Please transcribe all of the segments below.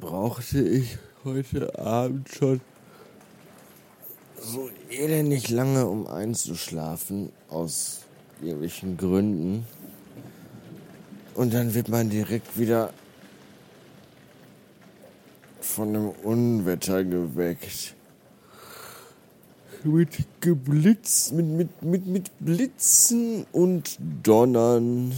brauchte ich heute Abend schon so elendig lange, um einzuschlafen, aus irgendwelchen Gründen. Und dann wird man direkt wieder von einem Unwetter geweckt. Mit Geblitz, mit, mit, mit, mit Blitzen und Donnern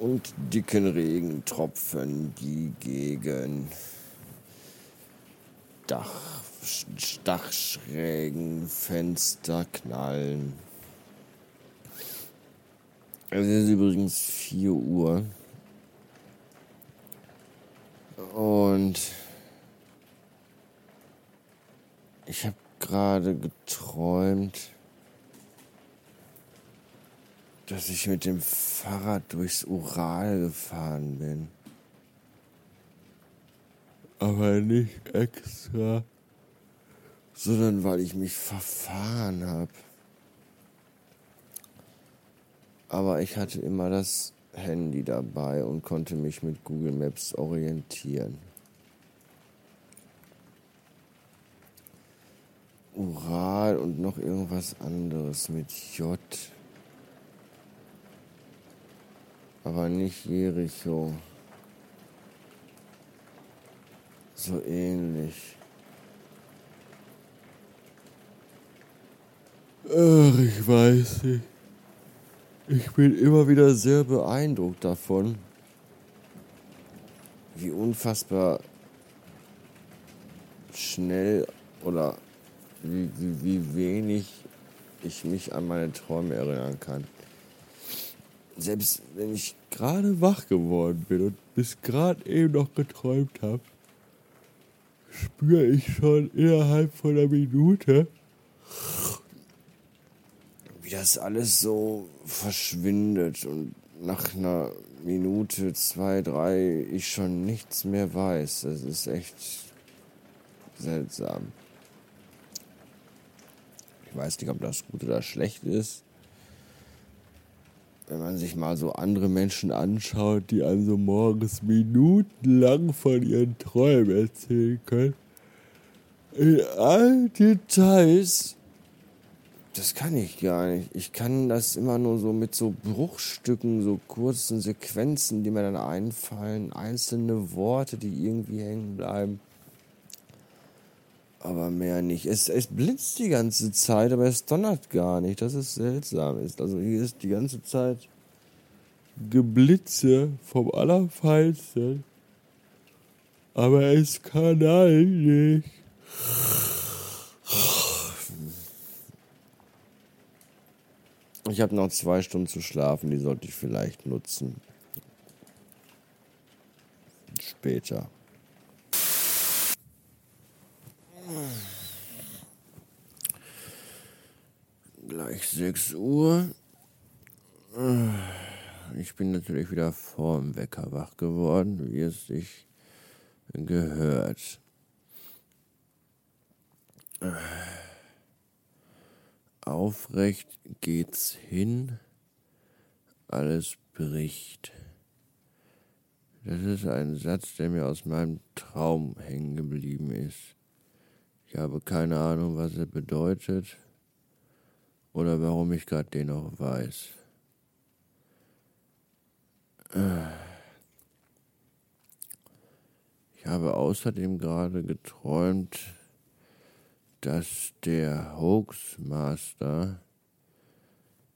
und dicken Regentropfen, die gegen Dach, Dachschrägen, Fenster knallen. Es ist übrigens 4 Uhr. Und ich habe gerade geträumt, dass ich mit dem Fahrrad durchs Ural gefahren bin. Aber nicht extra, sondern weil ich mich verfahren habe. Aber ich hatte immer das Handy dabei und konnte mich mit Google Maps orientieren. Ural und noch irgendwas anderes mit J. Aber nicht Jericho. So ähnlich. Ach, ich weiß nicht. Ich bin immer wieder sehr beeindruckt davon, wie unfassbar schnell oder wie, wie, wie wenig ich mich an meine Träume erinnern kann. Selbst wenn ich gerade wach geworden bin und bis gerade eben noch geträumt habe, spüre ich schon innerhalb von einer Minute, wie das alles so verschwindet und nach einer Minute, zwei, drei ich schon nichts mehr weiß. Das ist echt seltsam. Ich weiß nicht, ob das gut oder schlecht ist. Wenn man sich mal so andere Menschen anschaut, die also morgens minutenlang von ihren Träumen erzählen können. In allen Details das kann ich gar nicht. Ich kann das immer nur so mit so Bruchstücken, so kurzen Sequenzen, die mir dann einfallen, einzelne Worte, die irgendwie hängen bleiben. Aber mehr nicht. Es, es blitzt die ganze Zeit, aber es donnert gar nicht. Das ist seltsam. Also hier ist die ganze Zeit Geblitze vom Allerfeinsten. Aber es knallt nicht. Ich habe noch zwei Stunden zu schlafen, die sollte ich vielleicht nutzen. Später. Gleich 6 Uhr. Ich bin natürlich wieder vor dem Wecker wach geworden, wie es sich gehört. Aufrecht geht's hin, alles bricht. Das ist ein Satz, der mir aus meinem Traum hängen geblieben ist. Ich habe keine Ahnung, was er bedeutet oder warum ich gerade den noch weiß. Ich habe außerdem gerade geträumt, dass der Hoaxmaster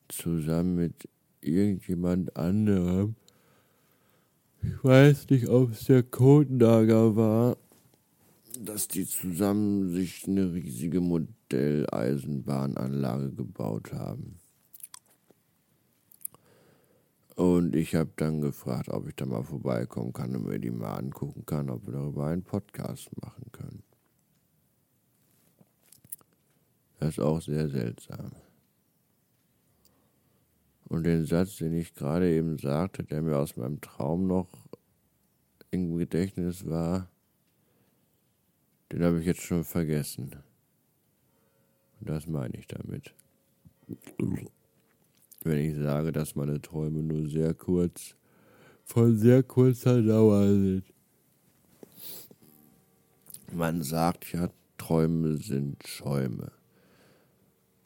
zusammen mit irgendjemand anderem, ich weiß nicht, ob es der Codenager war, dass die zusammen sich eine riesige Modelleisenbahnanlage gebaut haben. Und ich habe dann gefragt, ob ich da mal vorbeikommen kann und mir die mal angucken kann, ob wir darüber einen Podcast machen können. Das ist auch sehr seltsam. Und den Satz, den ich gerade eben sagte, der mir aus meinem Traum noch im Gedächtnis war, den habe ich jetzt schon vergessen. Das meine ich damit. Wenn ich sage, dass meine Träume nur sehr kurz, von sehr kurzer Dauer sind. Man sagt ja, Träume sind Schäume.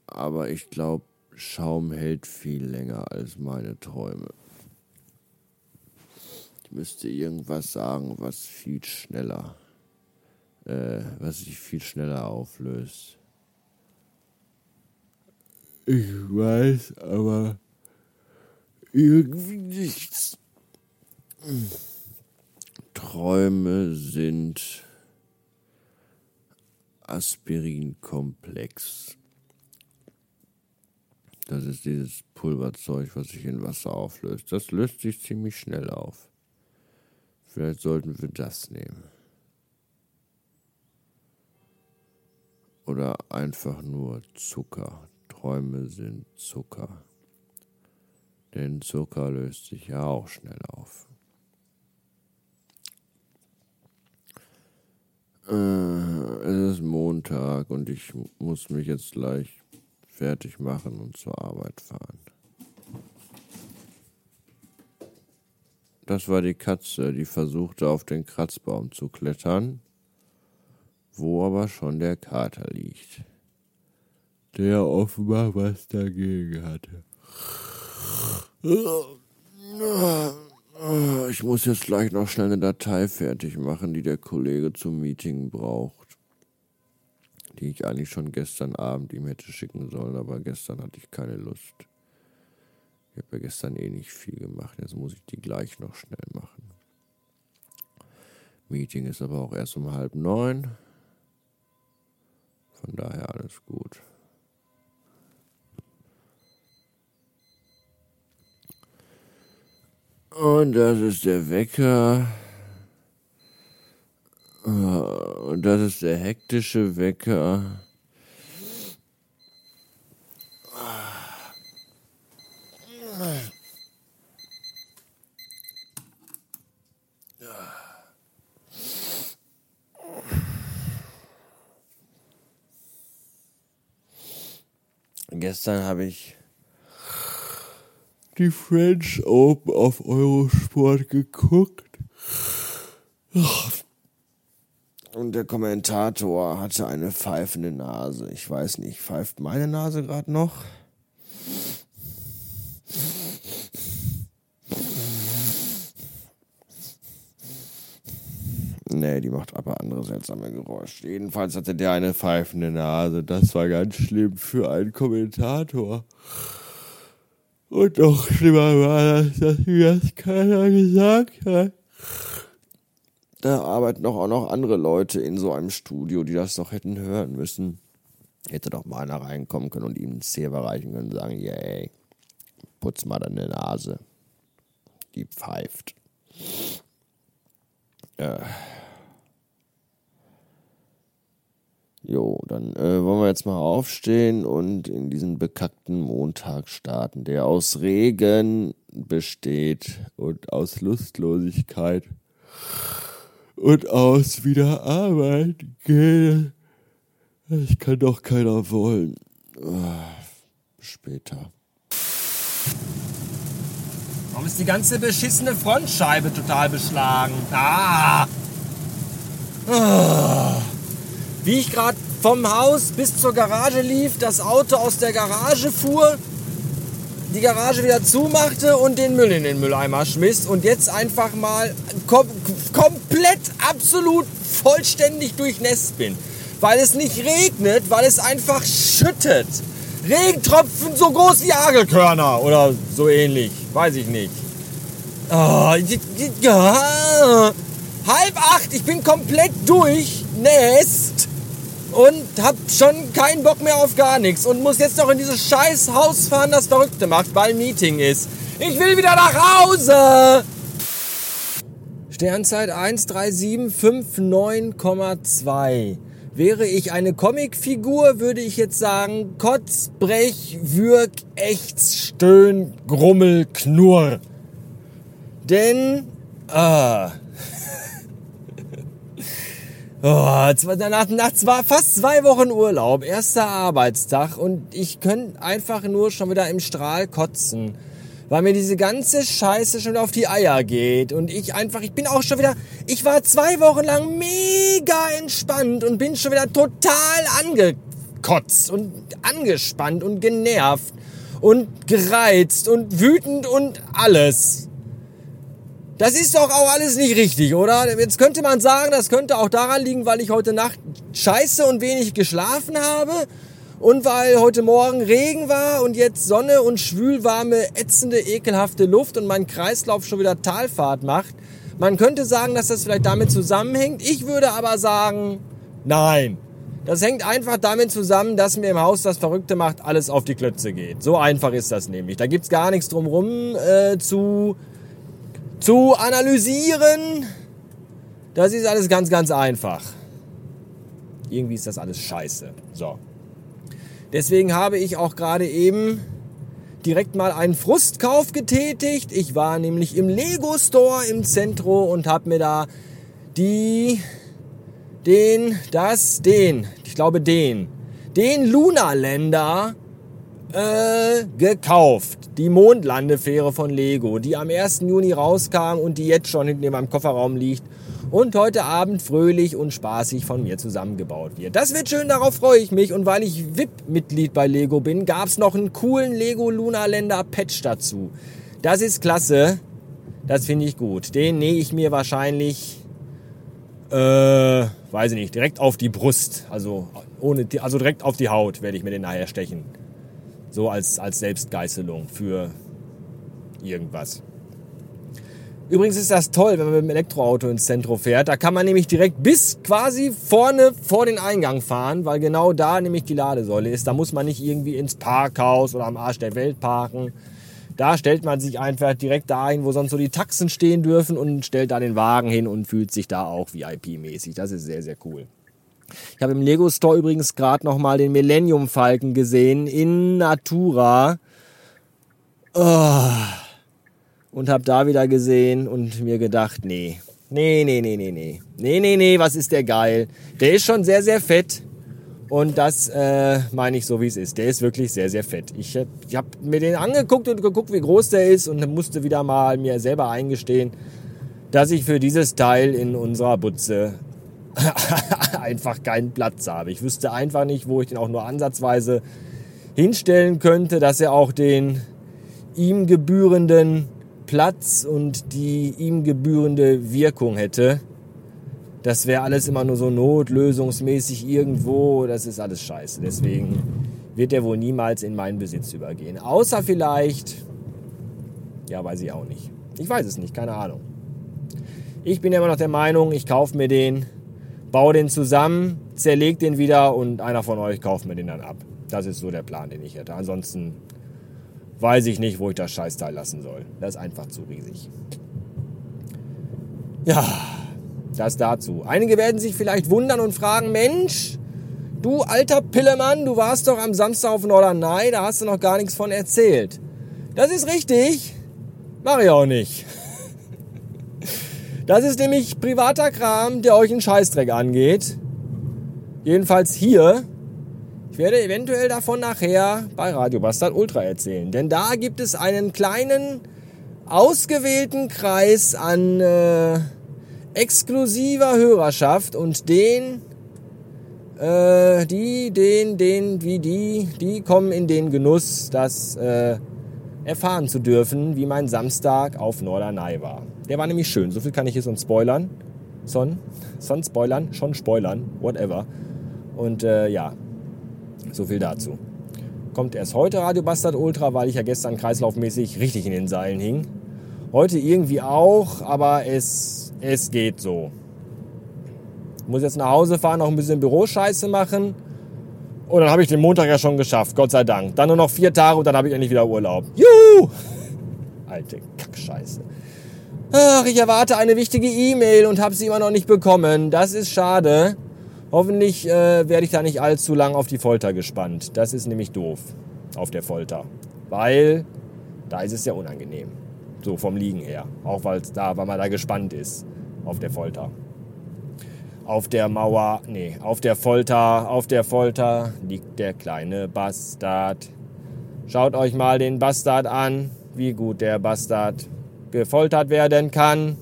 Aber ich glaube, Schaum hält viel länger als meine Träume. Ich müsste irgendwas sagen, was viel schneller, äh, was sich viel schneller auflöst. Ich weiß, aber irgendwie nichts. Träume sind Aspirinkomplex. Das ist dieses Pulverzeug, was sich in Wasser auflöst. Das löst sich ziemlich schnell auf. Vielleicht sollten wir das nehmen. Oder einfach nur Zucker. Träume sind Zucker. Denn Zucker löst sich ja auch schnell auf. Äh, es ist Montag und ich muss mich jetzt gleich fertig machen und zur Arbeit fahren. Das war die Katze, die versuchte auf den Kratzbaum zu klettern, wo aber schon der Kater liegt, der offenbar was dagegen hatte. Ich muss jetzt gleich noch schnell eine Datei fertig machen, die der Kollege zum Meeting braucht. Die ich eigentlich schon gestern Abend ihm hätte schicken sollen, aber gestern hatte ich keine Lust. Ich habe ja gestern eh nicht viel gemacht, jetzt muss ich die gleich noch schnell machen. Meeting ist aber auch erst um halb neun. Von daher alles gut. Und das ist der Wecker. Und das ist der hektische Wecker. Gestern habe ich die French Open auf Eurosport geguckt. Und der Kommentator hatte eine pfeifende Nase. Ich weiß nicht, pfeift meine Nase gerade noch? Nee, die macht aber andere seltsame Geräusche. Jedenfalls hatte der eine pfeifende Nase. Das war ganz schlimm für einen Kommentator. Und noch schlimmer war das, dass mir das keiner gesagt hat. Da arbeiten doch auch noch andere Leute in so einem Studio, die das doch hätten hören müssen. Hätte doch mal einer reinkommen können und ihm ein Zeh überreichen können und sagen, yay, putz mal deine Nase. Die pfeift. Ja. Jo, dann äh, wollen wir jetzt mal aufstehen und in diesen bekackten Montag starten, der aus Regen besteht und aus Lustlosigkeit und aus wieder Arbeit gehen. Das kann doch keiner wollen. Ah, später. Warum ist die ganze beschissene Frontscheibe total beschlagen? Ah! ah. Wie ich gerade vom Haus bis zur Garage lief, das Auto aus der Garage fuhr, die Garage wieder zumachte und den Müll in den Mülleimer schmiss und jetzt einfach mal kom komplett, absolut vollständig durchnässt bin. Weil es nicht regnet, weil es einfach schüttet. Regentropfen so groß wie Hagelkörner oder so ähnlich. Weiß ich nicht. Oh. Halb acht, ich bin komplett durchnässt und hab schon keinen Bock mehr auf gar nichts und muss jetzt noch in dieses scheiß Haus fahren, das Verrückte macht, weil Meeting ist. Ich will wieder nach Hause! Sternzeit 13759,2. Wäre ich eine Comicfigur, würde ich jetzt sagen Kotz, Brech, Würg, Ächz, Stöhn, Grummel, Knurr. Denn, ah, Oh, nach, nach zwei, fast zwei Wochen Urlaub, erster Arbeitstag und ich könnte einfach nur schon wieder im Strahl kotzen. weil mir diese ganze Scheiße schon auf die Eier geht und ich einfach, ich bin auch schon wieder, ich war zwei Wochen lang mega entspannt und bin schon wieder total angekotzt und angespannt und genervt und gereizt und wütend und alles. Das ist doch auch alles nicht richtig, oder? Jetzt könnte man sagen, das könnte auch daran liegen, weil ich heute Nacht scheiße und wenig geschlafen habe und weil heute Morgen Regen war und jetzt Sonne und schwülwarme, ätzende, ekelhafte Luft und mein Kreislauf schon wieder Talfahrt macht. Man könnte sagen, dass das vielleicht damit zusammenhängt. Ich würde aber sagen, nein. Das hängt einfach damit zusammen, dass mir im Haus das Verrückte macht, alles auf die Klötze geht. So einfach ist das nämlich. Da gibt's gar nichts drumrum äh, zu, zu analysieren. Das ist alles ganz, ganz einfach. Irgendwie ist das alles scheiße. So. Deswegen habe ich auch gerade eben direkt mal einen Frustkauf getätigt. Ich war nämlich im Lego Store im Zentro und habe mir da die, den, das, den, ich glaube den, den Lunaländer äh, gekauft. Die Mondlandefähre von Lego, die am 1. Juni rauskam und die jetzt schon hinten in meinem Kofferraum liegt und heute Abend fröhlich und spaßig von mir zusammengebaut wird. Das wird schön, darauf freue ich mich. Und weil ich VIP-Mitglied bei Lego bin, gab es noch einen coolen Lego Luna Länder Patch dazu. Das ist klasse. Das finde ich gut. Den nähe ich mir wahrscheinlich, äh, weiß ich nicht, direkt auf die Brust. Also, ohne, also direkt auf die Haut werde ich mir den nachher stechen. So als, als Selbstgeißelung für irgendwas. Übrigens ist das toll, wenn man mit dem Elektroauto ins Zentrum fährt. Da kann man nämlich direkt bis quasi vorne vor den Eingang fahren, weil genau da nämlich die Ladesäule ist. Da muss man nicht irgendwie ins Parkhaus oder am Arsch der Welt parken. Da stellt man sich einfach direkt dahin, wo sonst so die Taxen stehen dürfen und stellt da den Wagen hin und fühlt sich da auch VIP-mäßig. Das ist sehr, sehr cool. Ich habe im Lego Store übrigens gerade nochmal den Millennium Falken gesehen in Natura. Oh. Und habe da wieder gesehen und mir gedacht, nee. Nee, nee, nee, nee, nee. Nee, nee, nee, was ist der geil? Der ist schon sehr, sehr fett. Und das äh, meine ich so, wie es ist. Der ist wirklich sehr, sehr fett. Ich, hab, ich habe mir den angeguckt und geguckt, wie groß der ist und musste wieder mal mir selber eingestehen, dass ich für dieses Teil in unserer Butze einfach keinen Platz habe. Ich wüsste einfach nicht, wo ich den auch nur ansatzweise hinstellen könnte, dass er auch den ihm gebührenden Platz und die ihm gebührende Wirkung hätte. Das wäre alles immer nur so notlösungsmäßig irgendwo. Das ist alles scheiße. Deswegen wird er wohl niemals in meinen Besitz übergehen. Außer vielleicht, ja, weiß ich auch nicht. Ich weiß es nicht, keine Ahnung. Ich bin immer noch der Meinung, ich kaufe mir den, baue den zusammen, zerlege den wieder und einer von euch kauft mir den dann ab. Das ist so der Plan, den ich hätte. Ansonsten weiß ich nicht, wo ich das Scheißteil lassen soll. Das ist einfach zu riesig. Ja, das dazu. Einige werden sich vielleicht wundern und fragen, Mensch, du alter Pillemann, du warst doch am Samstag auf Norderney, da hast du noch gar nichts von erzählt. Das ist richtig, mache ich auch nicht. Das ist nämlich privater Kram, der euch einen Scheißdreck angeht. Jedenfalls hier ich werde eventuell davon nachher bei Radio Bastard Ultra erzählen, denn da gibt es einen kleinen ausgewählten Kreis an äh, exklusiver Hörerschaft und den, äh, die, den, den, wie die, die kommen in den Genuss, das äh, erfahren zu dürfen, wie mein Samstag auf Norderney war. Der war nämlich schön, so viel kann ich hier sonst spoilern. Son, son spoilern, schon spoilern, whatever. Und äh, ja, so viel dazu. Kommt erst heute Radio Bastard Ultra, weil ich ja gestern kreislaufmäßig richtig in den Seilen hing. Heute irgendwie auch, aber es, es geht so. Muss jetzt nach Hause fahren, noch ein bisschen Büroscheiße machen. Und dann habe ich den Montag ja schon geschafft, Gott sei Dank. Dann nur noch vier Tage und dann habe ich endlich wieder Urlaub. Juhu! Alte Kackscheiße. Ach, ich erwarte eine wichtige E-Mail und habe sie immer noch nicht bekommen. Das ist schade. Hoffentlich äh, werde ich da nicht allzu lang auf die Folter gespannt. Das ist nämlich doof auf der Folter. Weil da ist es ja unangenehm. So vom Liegen her. Auch weil da, weil man da gespannt ist auf der Folter. Auf der Mauer, nee, auf der Folter, auf der Folter liegt der kleine Bastard. Schaut euch mal den Bastard an. wie gut der Bastard gefoltert werden kann.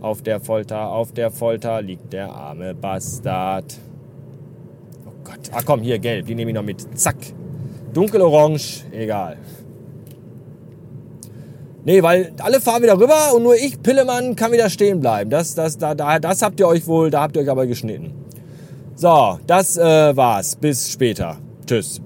Auf der Folter, auf der Folter liegt der arme Bastard. Oh Gott. Ah komm, hier gelb, die nehme ich noch mit. Zack. Dunkelorange, egal. Nee, weil alle fahren wieder rüber und nur ich, Pillemann, kann wieder stehen bleiben. Das, das, da, da, das habt ihr euch wohl, da habt ihr euch aber geschnitten. So, das äh, war's. Bis später. Tschüss.